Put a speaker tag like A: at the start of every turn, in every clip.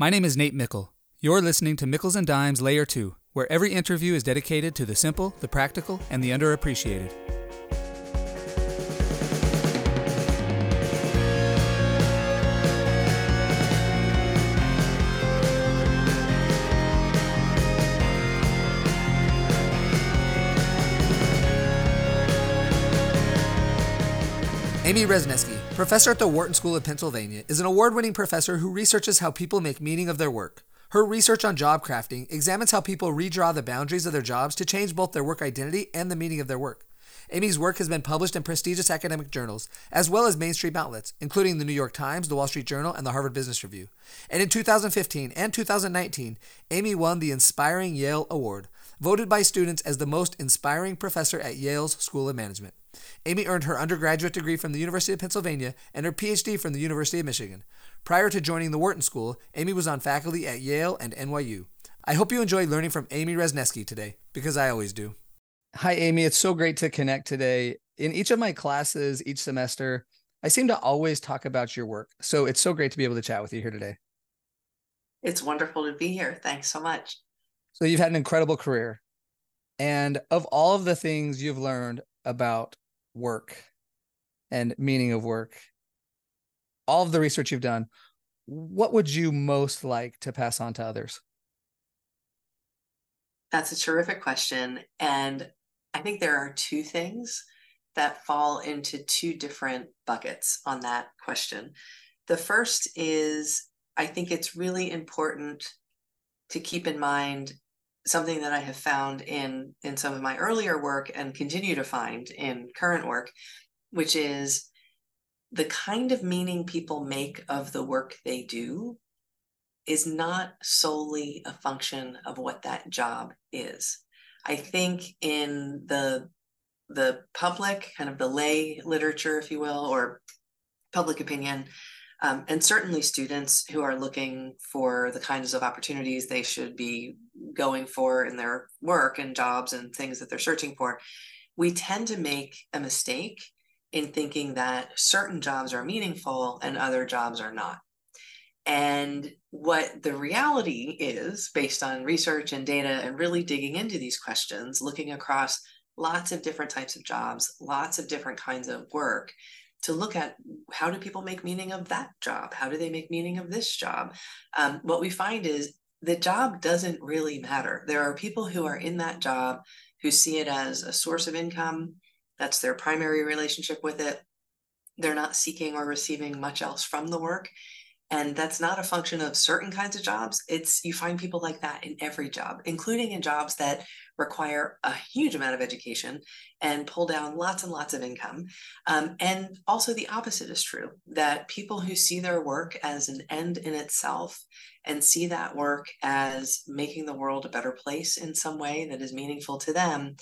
A: My name is Nate Mickle. You're listening to Mickles and Dimes Layer 2, where every interview is dedicated to the simple, the practical, and the underappreciated. Amy Wrzesniewski, professor at the Wharton School of Pennsylvania, is an award winning professor who researches how people make meaning of their work. Her research on job crafting examines how people redraw the boundaries of their jobs to change both their work identity and the meaning of their work. Amy's work has been published in prestigious academic journals, as well as mainstream outlets, including the New York Times, the Wall Street Journal, and the Harvard Business Review. And in 2015 and 2019, Amy won the Inspiring Yale Award, voted by students as the most inspiring professor at Yale's School of Management. Amy earned her undergraduate degree from the University of Pennsylvania and her PhD from the University of Michigan. Prior to joining the Wharton School, Amy was on faculty at Yale and NYU. I hope you enjoyed learning from Amy Wrzesniewski today, because I always do. Hi, Amy. It's so great to connect today. In each of my classes, each semester, I seem to always talk about your work. So it's so great to be able to chat with you here today.
B: It's wonderful to be here. Thanks so much.
A: So you've had an incredible career. And of all of the things you've learned about work and meaning of work, all of the research you've done, what would you most like to pass on to others?
B: That's a terrific question. And I think there are two things that fall into two different buckets on that question. The first is I think it's really important to keep in mind something that I have found in in some of my earlier work and continue to find in current work, which is the kind of meaning people make of the work they do is not solely a function of what that job is. I think in the the public, kind of the lay literature, if you will, or public opinion, um, and certainly students who are looking for the kinds of opportunities they should be going for in their work and jobs and things that they're searching for, we tend to make a mistake in thinking that certain jobs are meaningful and other jobs are not. And what the reality is, based on research and data and really digging into these questions, looking across lots of different types of jobs, lots of different kinds of work, to look at how do people make meaning of that job? How do they make meaning of this job? Um, what we find is the job doesn't really matter. There are people who are in that job who see it as a source of income. That's their primary relationship with it. They're not seeking or receiving much else from the work. And that's not a function of certain kinds of jobs. It's you find people like that in every job, including in jobs that require a huge amount of education and pull down lots and lots of income. Um, and also, the opposite is true that people who see their work as an end in itself and see that work as making the world a better place in some way that is meaningful to them,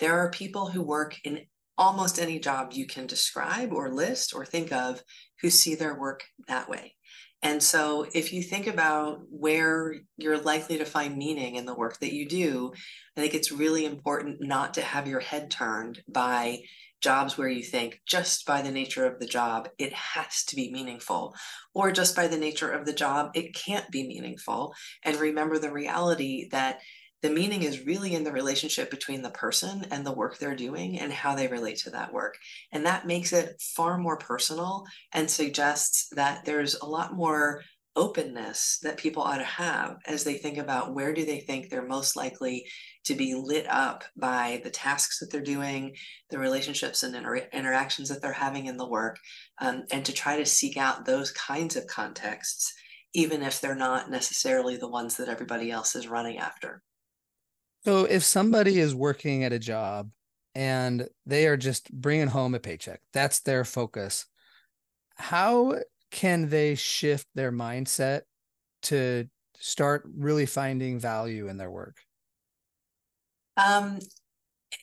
B: there are people who work in almost any job you can describe or list or think of who see their work that way. And so, if you think about where you're likely to find meaning in the work that you do, I think it's really important not to have your head turned by jobs where you think just by the nature of the job, it has to be meaningful, or just by the nature of the job, it can't be meaningful. And remember the reality that the meaning is really in the relationship between the person and the work they're doing and how they relate to that work. And that makes it far more personal and suggests that there's a lot more openness that people ought to have as they think about where do they think they're most likely to be lit up by the tasks that they're doing the relationships and inter- interactions that they're having in the work um, and to try to seek out those kinds of contexts even if they're not necessarily the ones that everybody else is running after
A: so if somebody is working at a job and they are just bringing home a paycheck, that's their focus. How can they shift their mindset to start really finding value in their work?
B: Um,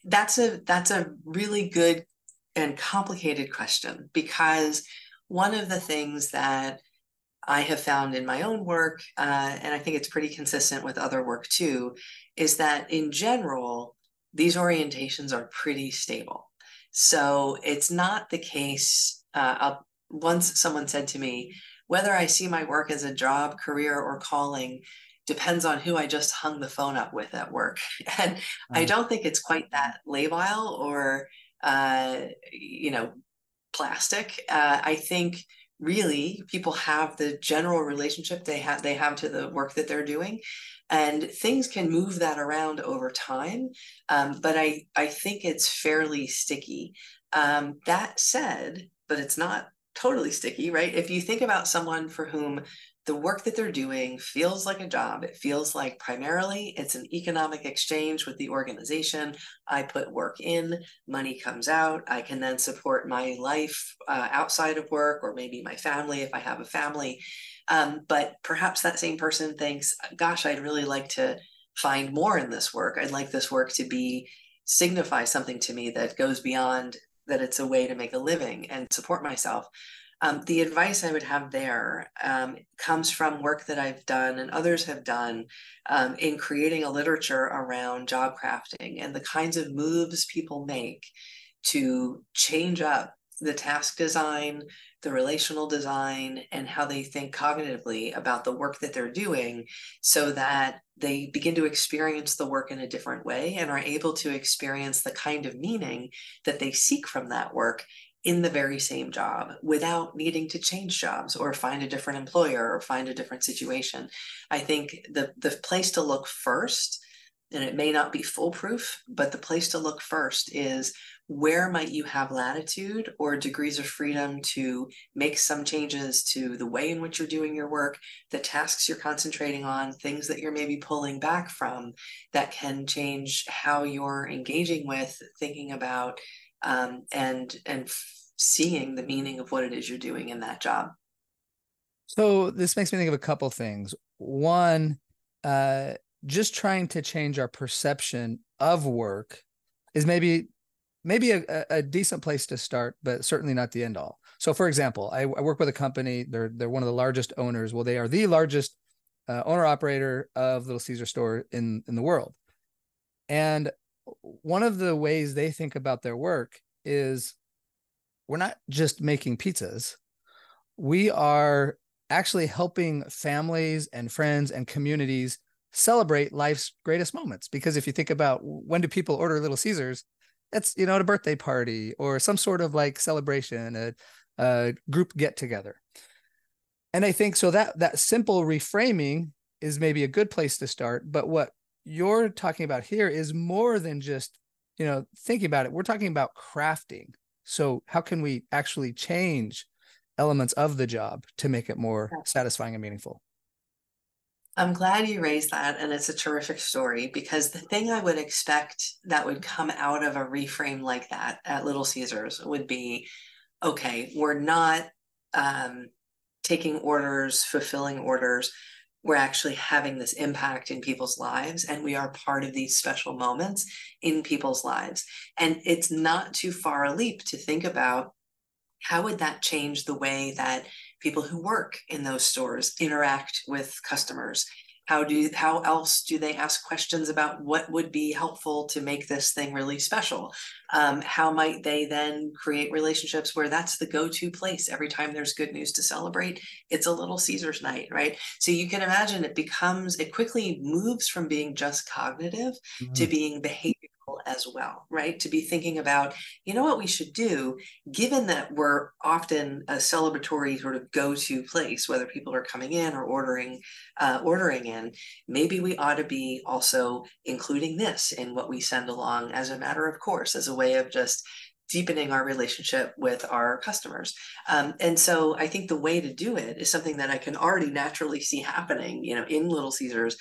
B: that's a that's a really good and complicated question because one of the things that I have found in my own work, uh, and I think it's pretty consistent with other work too, is that in general, these orientations are pretty stable. So it's not the case. Uh, once someone said to me, whether I see my work as a job, career, or calling depends on who I just hung the phone up with at work. And I mm. don't think it's quite that labile or, uh, you know, plastic. Uh, I think really people have the general relationship they have they have to the work that they're doing and things can move that around over time um, but i i think it's fairly sticky. Um, that said but it's not totally sticky right? If you think about someone for whom the work that they're doing feels like a job. It feels like primarily it's an economic exchange with the organization. I put work in, money comes out. I can then support my life uh, outside of work or maybe my family if I have a family. Um, but perhaps that same person thinks, gosh, I'd really like to find more in this work. I'd like this work to be signify something to me that goes beyond that it's a way to make a living and support myself. Um, the advice I would have there um, comes from work that I've done and others have done um, in creating a literature around job crafting and the kinds of moves people make to change up the task design, the relational design, and how they think cognitively about the work that they're doing so that they begin to experience the work in a different way and are able to experience the kind of meaning that they seek from that work in the very same job without needing to change jobs or find a different employer or find a different situation. I think the the place to look first and it may not be foolproof, but the place to look first is where might you have latitude or degrees of freedom to make some changes to the way in which you're doing your work, the tasks you're concentrating on, things that you're maybe pulling back from that can change how you're engaging with, thinking about, um, and and seeing the meaning of what it is you're doing in that job.
A: So this makes me think of a couple things. One, uh, just trying to change our perception of work is maybe maybe a, a decent place to start, but certainly not the end all. So, for example, I, I, work with a company. They're they're one of the largest owners. Well, they are the largest uh, owner operator of Little Caesar store in in the world. And one of the ways they think about their work is we're not just making pizzas. We are actually helping families and friends and communities celebrate life's greatest moments. Because if you think about when do people order Little Caesars, it's you know at a birthday party or some sort of like celebration, a, a group get together. And I think so that that simple reframing is maybe a good place to start. But what you're talking about here is more than just you know thinking about it. We're talking about crafting so, how can we actually change elements of the job to make it more satisfying and meaningful?
B: I'm glad you raised that. And it's a terrific story because the thing I would expect that would come out of a reframe like that at Little Caesars would be okay, we're not um, taking orders, fulfilling orders we're actually having this impact in people's lives and we are part of these special moments in people's lives. And it's not too far a leap to think about how would that change the way that people who work in those stores interact with customers how do how else do they ask questions about what would be helpful to make this thing really special? Um, how might they then create relationships where that's the go-to place every time there's good news to celebrate? It's a little caesar's night right? So you can imagine it becomes it quickly moves from being just cognitive mm-hmm. to being behavioral as well, right? To be thinking about, you know what we should do, given that we're often a celebratory sort of go-to place, whether people are coming in or ordering, uh, ordering in, maybe we ought to be also including this in what we send along as a matter of course, as a way of just deepening our relationship with our customers. Um, and so I think the way to do it is something that I can already naturally see happening, you know, in Little Caesars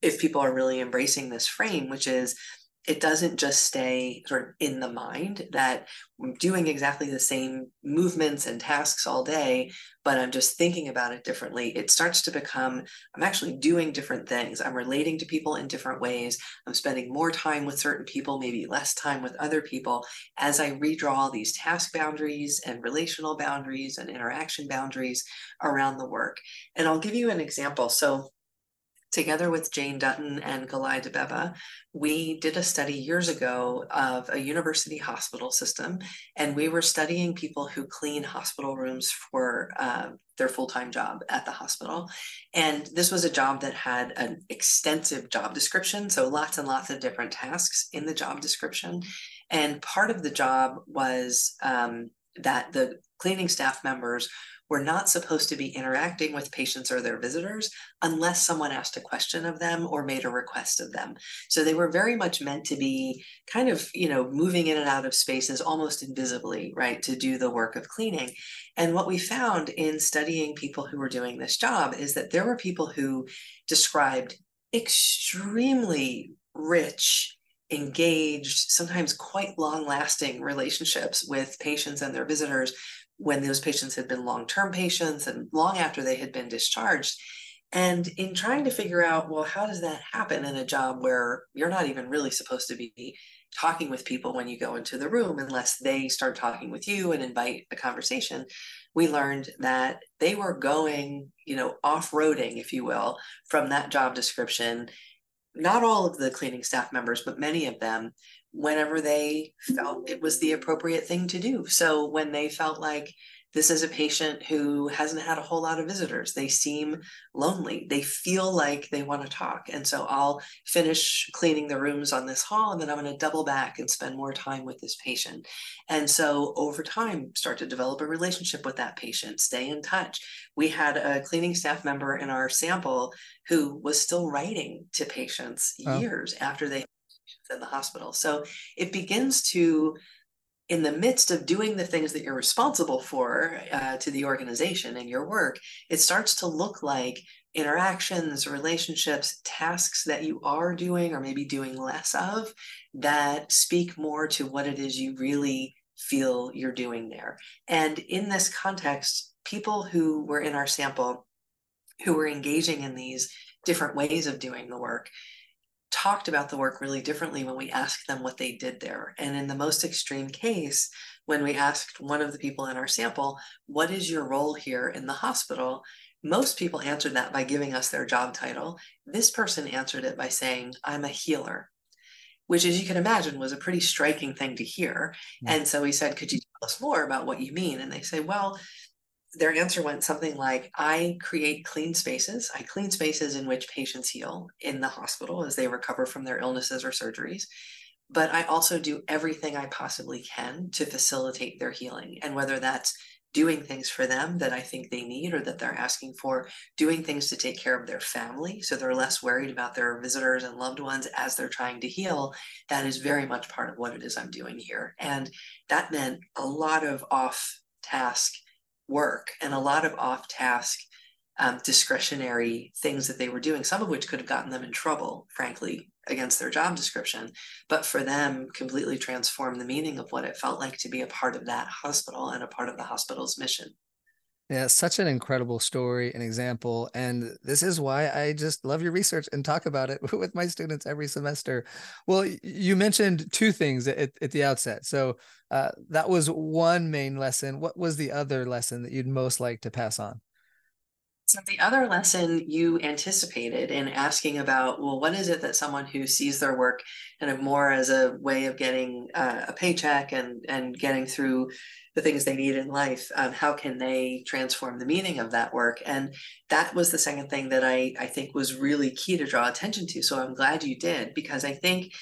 B: if people are really embracing this frame, which is it doesn't just stay sort of in the mind that I'm doing exactly the same movements and tasks all day, but I'm just thinking about it differently. It starts to become, I'm actually doing different things. I'm relating to people in different ways. I'm spending more time with certain people, maybe less time with other people as I redraw these task boundaries and relational boundaries and interaction boundaries around the work. And I'll give you an example. So together with Jane Dutton and Gelaye Debebe, we did a study years ago of a university hospital system, and we were studying people who clean hospital rooms for uh, their full time job at the hospital. And this was a job that had an extensive job description, so lots and lots of different tasks in the job description. And part of the job was um, that the cleaning staff members were not supposed to be interacting with patients or their visitors unless someone asked a question of them or made a request of them. So they were very much meant to be kind of, you know, moving in and out of spaces almost invisibly, right, to do the work of cleaning. And what we found in studying people who were doing this job is that there were people who described extremely rich engaged, sometimes quite long lasting relationships with patients and their visitors when those patients had been long term patients and long after they had been discharged. And in trying to figure out, well, how does that happen in a job where you're not even really supposed to be talking with people when you go into the room unless they start talking with you and invite a conversation? We learned that they were going, you know, off roading, if you will, from that job description not all of the cleaning staff members, but many of them, whenever they felt it was the appropriate thing to do. So when they felt like this is a patient who hasn't had a whole lot of visitors. They seem lonely. They feel like they want to talk. And so I'll finish cleaning the rooms on this hall and then I'm going to double back and spend more time with this patient. And so over time, start to develop a relationship with that patient, stay in touch. We had a cleaning staff member in our sample who was still writing to patients oh. years after they in the hospital. So it begins to in the midst of doing the things that you're responsible for uh, to the organization and your work, it starts to look like interactions, relationships, tasks that you are doing or maybe doing less of that speak more to what it is you really feel you're doing there. And in this context, people who were in our sample who were engaging in these different ways of doing the work talked about the work really differently when we asked them what they did there. And in the most extreme case, when we asked one of the people in our sample, What is your role here in the hospital? Most people answered that by giving us their job title. This person answered it by saying, I'm a healer, which, as you can imagine, was a pretty striking thing to hear. Mm-hmm. And so we said, Could you tell us more about what you mean? And they say, Well, their answer went something like I create clean spaces. I clean spaces in which patients heal in the hospital as they recover from their illnesses or surgeries. But I also do everything I possibly can to facilitate their healing. And whether that's doing things for them that I think they need or that they're asking for, doing things to take care of their family so they're less worried about their visitors and loved ones as they're trying to heal, that is very much part of what it is I'm doing here. And that meant a lot of off task work and a lot of off task um, discretionary things that they were doing, some of which could have gotten them in trouble, frankly, against their job description. But for them, completely transformed the meaning of what it felt like to be a part of that hospital and a part of the hospital's mission.
A: Yeah, such an incredible story and example. And this is why I just love your research and talk about it with my students every semester. Well, you mentioned two things at, at the outset. So uh, that was one main lesson. What was the other lesson that you'd most like to pass on?
B: So the other lesson you anticipated in asking about, well, what is it that someone who sees their work kind of more as a way of getting uh, a paycheck and and getting through the things they need in life, um, how can they transform the meaning of that work? And that was the second thing that I I think was really key to draw attention to. So I'm glad you did because I think,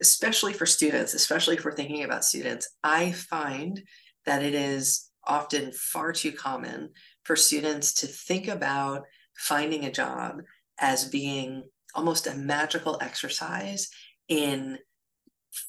B: especially for students, especially we're thinking about students, I find that it is often far too common for students to think about finding a job as being almost a magical exercise in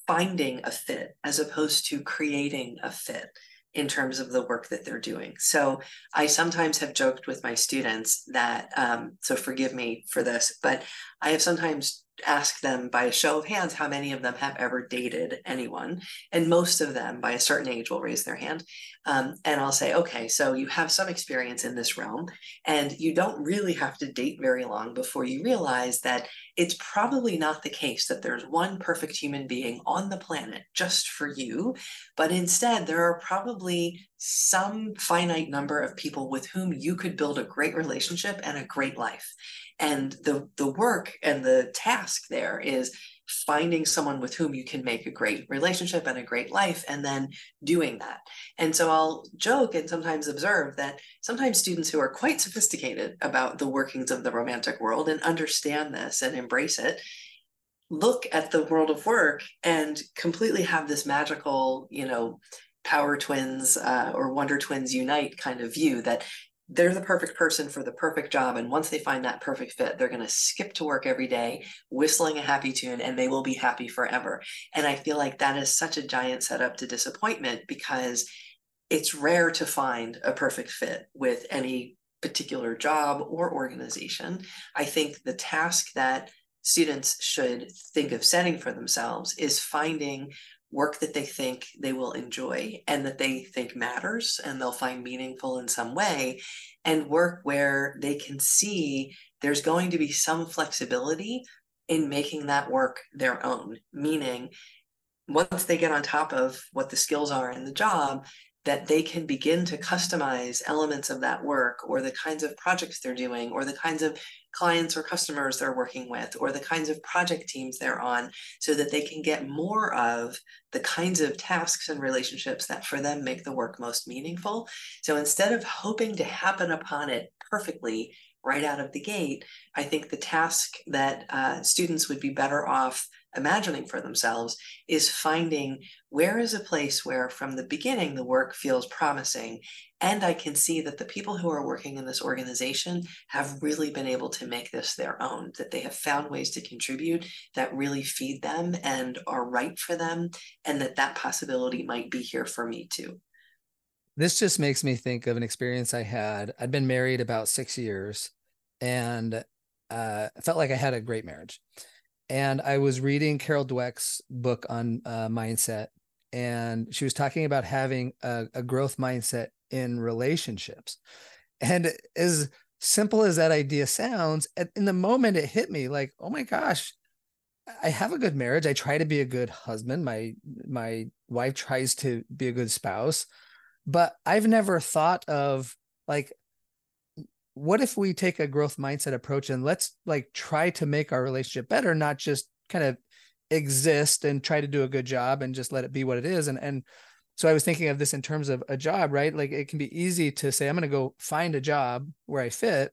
B: finding a fit as opposed to creating a fit in terms of the work that they're doing. So I sometimes have joked with my students that, um, so forgive me for this, but I have sometimes ask them by a show of hands how many of them have ever dated anyone. And most of them, by a certain age, will raise their hand. Um, and I'll say, okay, so you have some experience in this realm, and you don't really have to date very long before you realize that it's probably not the case that there's one perfect human being on the planet just for you, but instead, there are probably some finite number of people with whom you could build a great relationship and a great life. And the the work and the task there is finding someone with whom you can make a great relationship and a great life and then doing that. And so i'll joke and sometimes observe that sometimes students who are quite sophisticated about the workings of the romantic world and understand this and embrace it look at the world of work and completely have this magical you know power twins uh, or wonder twins unite kind of view that they're the perfect person for the perfect job. And once they find that perfect fit, they're going to skip to work every day, whistling a happy tune, and they will be happy forever. And I feel like that is such a giant setup to disappointment because it's rare to find a perfect fit with any particular job or organization. I think the task that students should think of setting for themselves is finding work that they think they will enjoy and that they think matters and they'll find meaningful in some way, and work where they can see there's going to be some flexibility in making that work their own. Meaning, once they get on top of what the skills are in the job, that they can begin to customize elements of that work or the kinds of projects they're doing or the kinds of clients or customers they're working with or the kinds of project teams they're on so that they can get more of the kinds of tasks and relationships that for them make the work most meaningful. So instead of hoping to happen upon it perfectly right out of the gate, I think the task that uh, students would be better off imagining for themselves is finding where is a place where from the beginning the work feels promising. And i can see that the people who are working in this organization have really been able to make this their own that they have found ways to contribute that really feed them and are right for them and that that possibility might be here for me too
A: this just makes me think of an experience i had i'd been married about six years and uh, felt like I had a great marriage and I was reading Carol Dweck's book on uh, mindset, and she was talking about having a, a growth mindset in relationships. And as simple as that idea sounds, in the moment it hit me like, oh my gosh, I have a good marriage. I try to be a good husband. My my wife tries to be a good spouse, but I've never thought of like what if we take a growth mindset approach and let's like try to make our relationship better not just kind of exist and try to do a good job and just let it be what it is. And and so i was thinking of this in terms of a job right? Like it can be easy to say i'm going to go find a job where i fit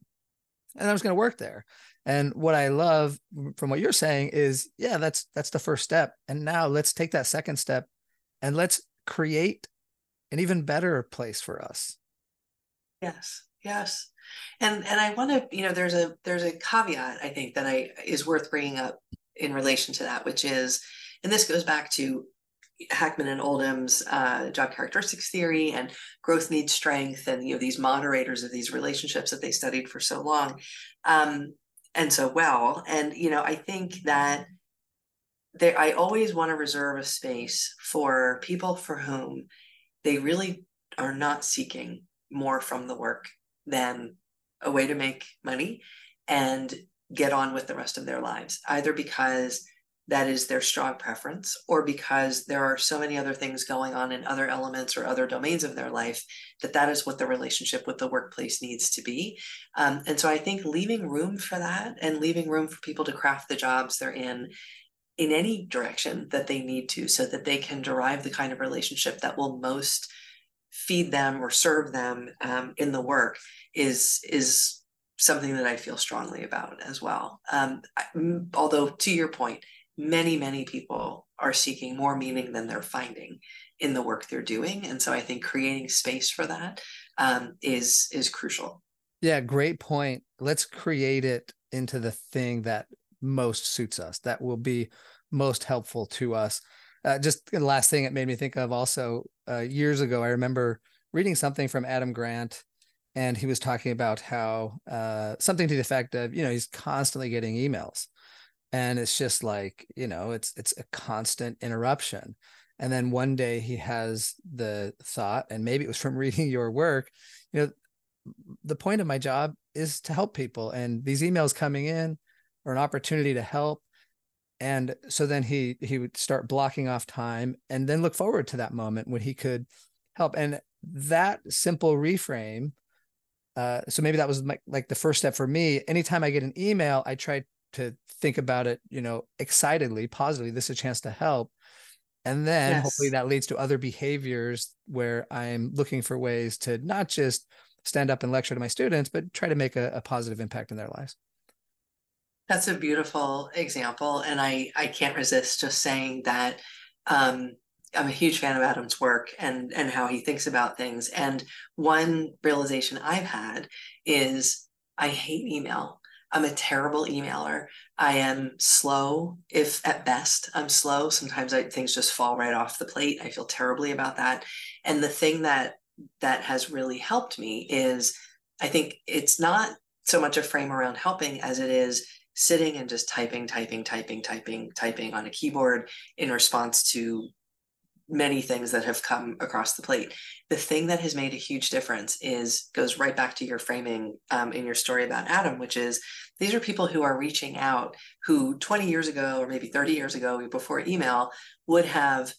A: and i'm just going to work there. And what i love from what you're saying is yeah that's that's the first step. And now let's take that second step and let's create an even better place for us
B: yes yes and and I want to, you know, there's a there's a caveat I think that I is worth bringing up in relation to that, which is, and this goes back to Hackman and Oldham's uh, job characteristics theory and growth needs strength, and you know these moderators of these relationships that they studied for so long, um, and so well. And you know, I think that there, I always want to reserve a space for people for whom they really are not seeking more from the work than a way to make money and get on with the rest of their lives, either because that is their strong preference or because there are so many other things going on in other elements or other domains of their life that that is what the relationship with the workplace needs to be. Um, and so i think leaving room for that and leaving room for people to craft the jobs they're in in any direction that they need to so that they can derive the kind of relationship that will most feed them or serve them um, in the work is is something that I feel strongly about as well. Um, although to your point, many many people are seeking more meaning than they're finding in the work they're doing, and so I think creating space for that um, is is crucial.
A: Yeah, great point. Let's create it into the thing that most suits us, that will be most helpful to us. Uh, just the last thing it made me think of also uh, years ago, I remember reading something from Adam Grant, and he was talking about how uh, something to the effect of, you know, he's constantly getting emails, and it's just like, you know, it's it's a constant interruption. And then one day he has the thought, and maybe it was from reading your work, you know, the point of my job is to help people, and these emails coming in are an opportunity to help and so then he he would start blocking off time and then look forward to that moment when he could help and that simple reframe Uh, so maybe that was my, like the first step for me. Anytime I get an email, I try to think about it, you know, excitedly, positively. This is a chance to help. And then yes. hopefully that leads to other behaviors where I'm looking for ways to not just stand up and lecture to my students, but try to make a, a positive impact in their lives.
B: That's a beautiful example. And I, I can't resist just saying that um, I'm a huge fan of Adam's work and, and how he thinks about things. And one realization I've had is I hate email. I'm a terrible emailer. I am slow, if at best I'm slow. Sometimes I, things just fall right off the plate. I feel terribly about that. And the thing that that has really helped me is I think it's not so much a frame around helping as it is sitting and just typing, typing, typing, typing, typing on a keyboard in response to many things that have come across the plate. The thing that has made a huge difference is goes right back to your framing um, in your story about Adam, which is these are people who are reaching out who 20 years ago or maybe 30 years ago before email would have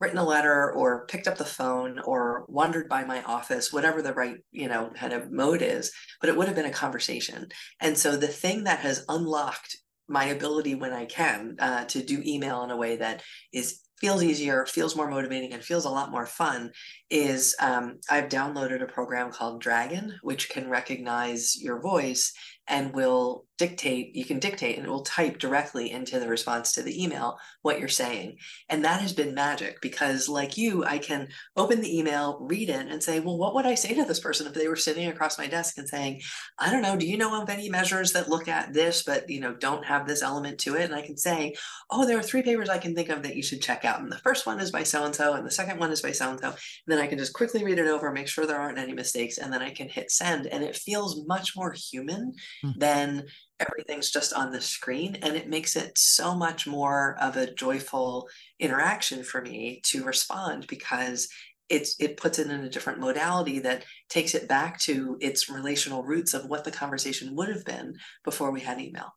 B: written a letter or picked up the phone or wandered by my office whatever the right you know kind of mode is but it would have been a conversation. And so the thing that has unlocked my ability when i can uh, to do email in a way that is feels easier, feels more motivating, and feels a lot more fun is um, I've downloaded a program called Dragon, which can recognize your voice and will dictate you can dictate and it will type directly into the response to the email what you're saying. And that has been magic because like you i can open the email read it and say well what would i say to this person if they were sitting across my desk and saying i don't know do you know of any measures that look at this but you know don't have this element to it and i can say oh there are three papers i can think of that you should check out. And the first one is by so and so and the second one is by so and so And then i can just quickly read it over make sure there aren't any mistakes and then i can hit send. And it feels much more human mm. than everything's just on the screen and it makes it so much more of a joyful interaction for me to respond because it's it puts it in a different modality that takes it back to its relational roots of what the conversation would have been before we had email.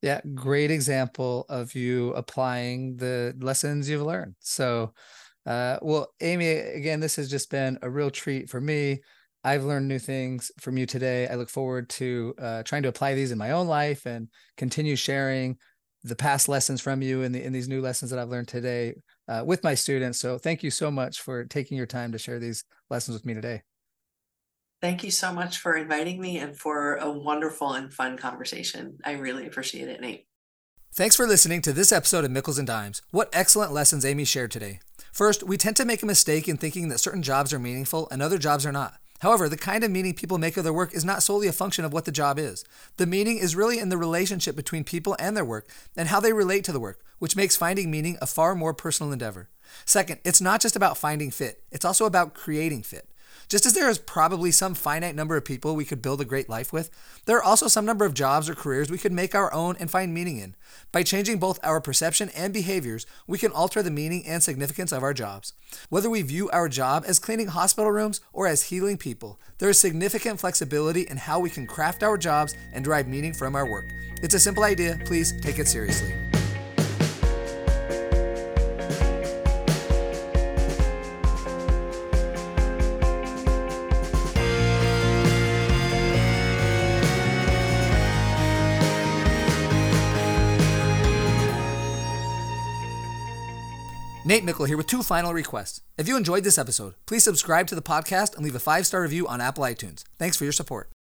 A: Yeah great example of you applying the lessons you've learned. So uh, well amy again this has just been a real treat for me I've learned new things from you today. I look forward to uh, trying to apply these in my own life and continue sharing the past lessons from you and the, in these new lessons that I've learned today uh, with my students. So thank you so much for taking your time to share these lessons with me today.
B: Thank you so much for inviting me and for a wonderful and fun conversation. I really appreciate it, Nate.
A: Thanks for listening to this episode of Mickles and Dimes. What excellent lessons Amy shared today. First, we tend to make a mistake in thinking that certain jobs are meaningful and other jobs are not. However, the kind of meaning people make of their work is not solely a function of what the job is. The meaning is really in the relationship between people and their work and how they relate to the work, which makes finding meaning a far more personal endeavor. Second, it's not just about finding fit, it's also about creating fit. Just as there is probably some finite number of people we could build a great life with, there are also some number of jobs or careers we could make our own and find meaning in. By changing both our perception and behaviors, we can alter the meaning and significance of our jobs. Whether we view our job as cleaning hospital rooms or as healing people, there is significant flexibility in how we can craft our jobs and derive meaning from our work. It's a simple idea, please take it seriously. Nate Mickle here with two final requests. If you enjoyed this episode, please subscribe to the podcast and leave a five star review on Apple iTunes. Thanks for your support.